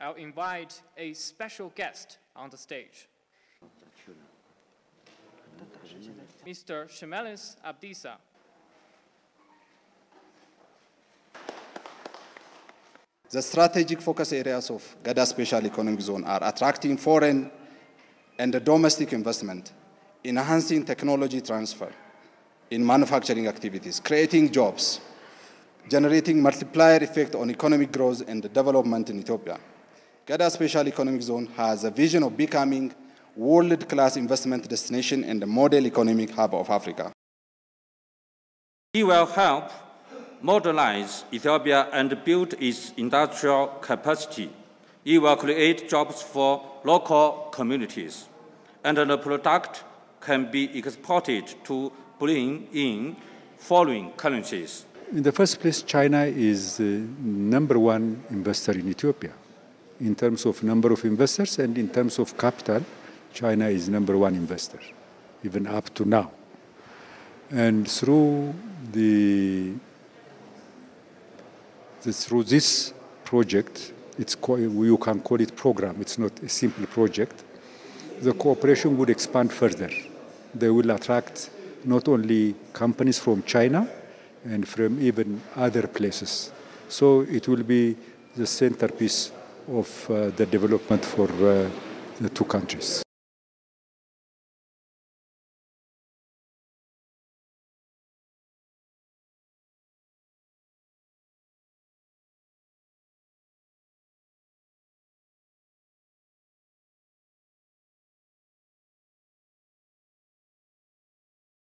I'll invite a special guest on the stage. Mr. Shimelis Abdisa. The strategic focus areas of Gada Special Economic Zone are attracting foreign and domestic investment, enhancing technology transfer in manufacturing activities, creating jobs, generating multiplier effect on economic growth and development in Ethiopia. Gada Special Economic Zone has a vision of becoming world-class investment destination and a model economic hub of Africa. He will help modernize Ethiopia and build its industrial capacity. It will create jobs for local communities, and the product can be exported to bring in foreign currencies. In the first place, China is the number one investor in Ethiopia. In terms of number of investors and in terms of capital, China is number one investor, even up to now. And through the through this project, it's you can call it program. It's not a simple project. The cooperation would expand further. They will attract not only companies from China and from even other places. So it will be the centerpiece of uh, the development for uh, the two countries.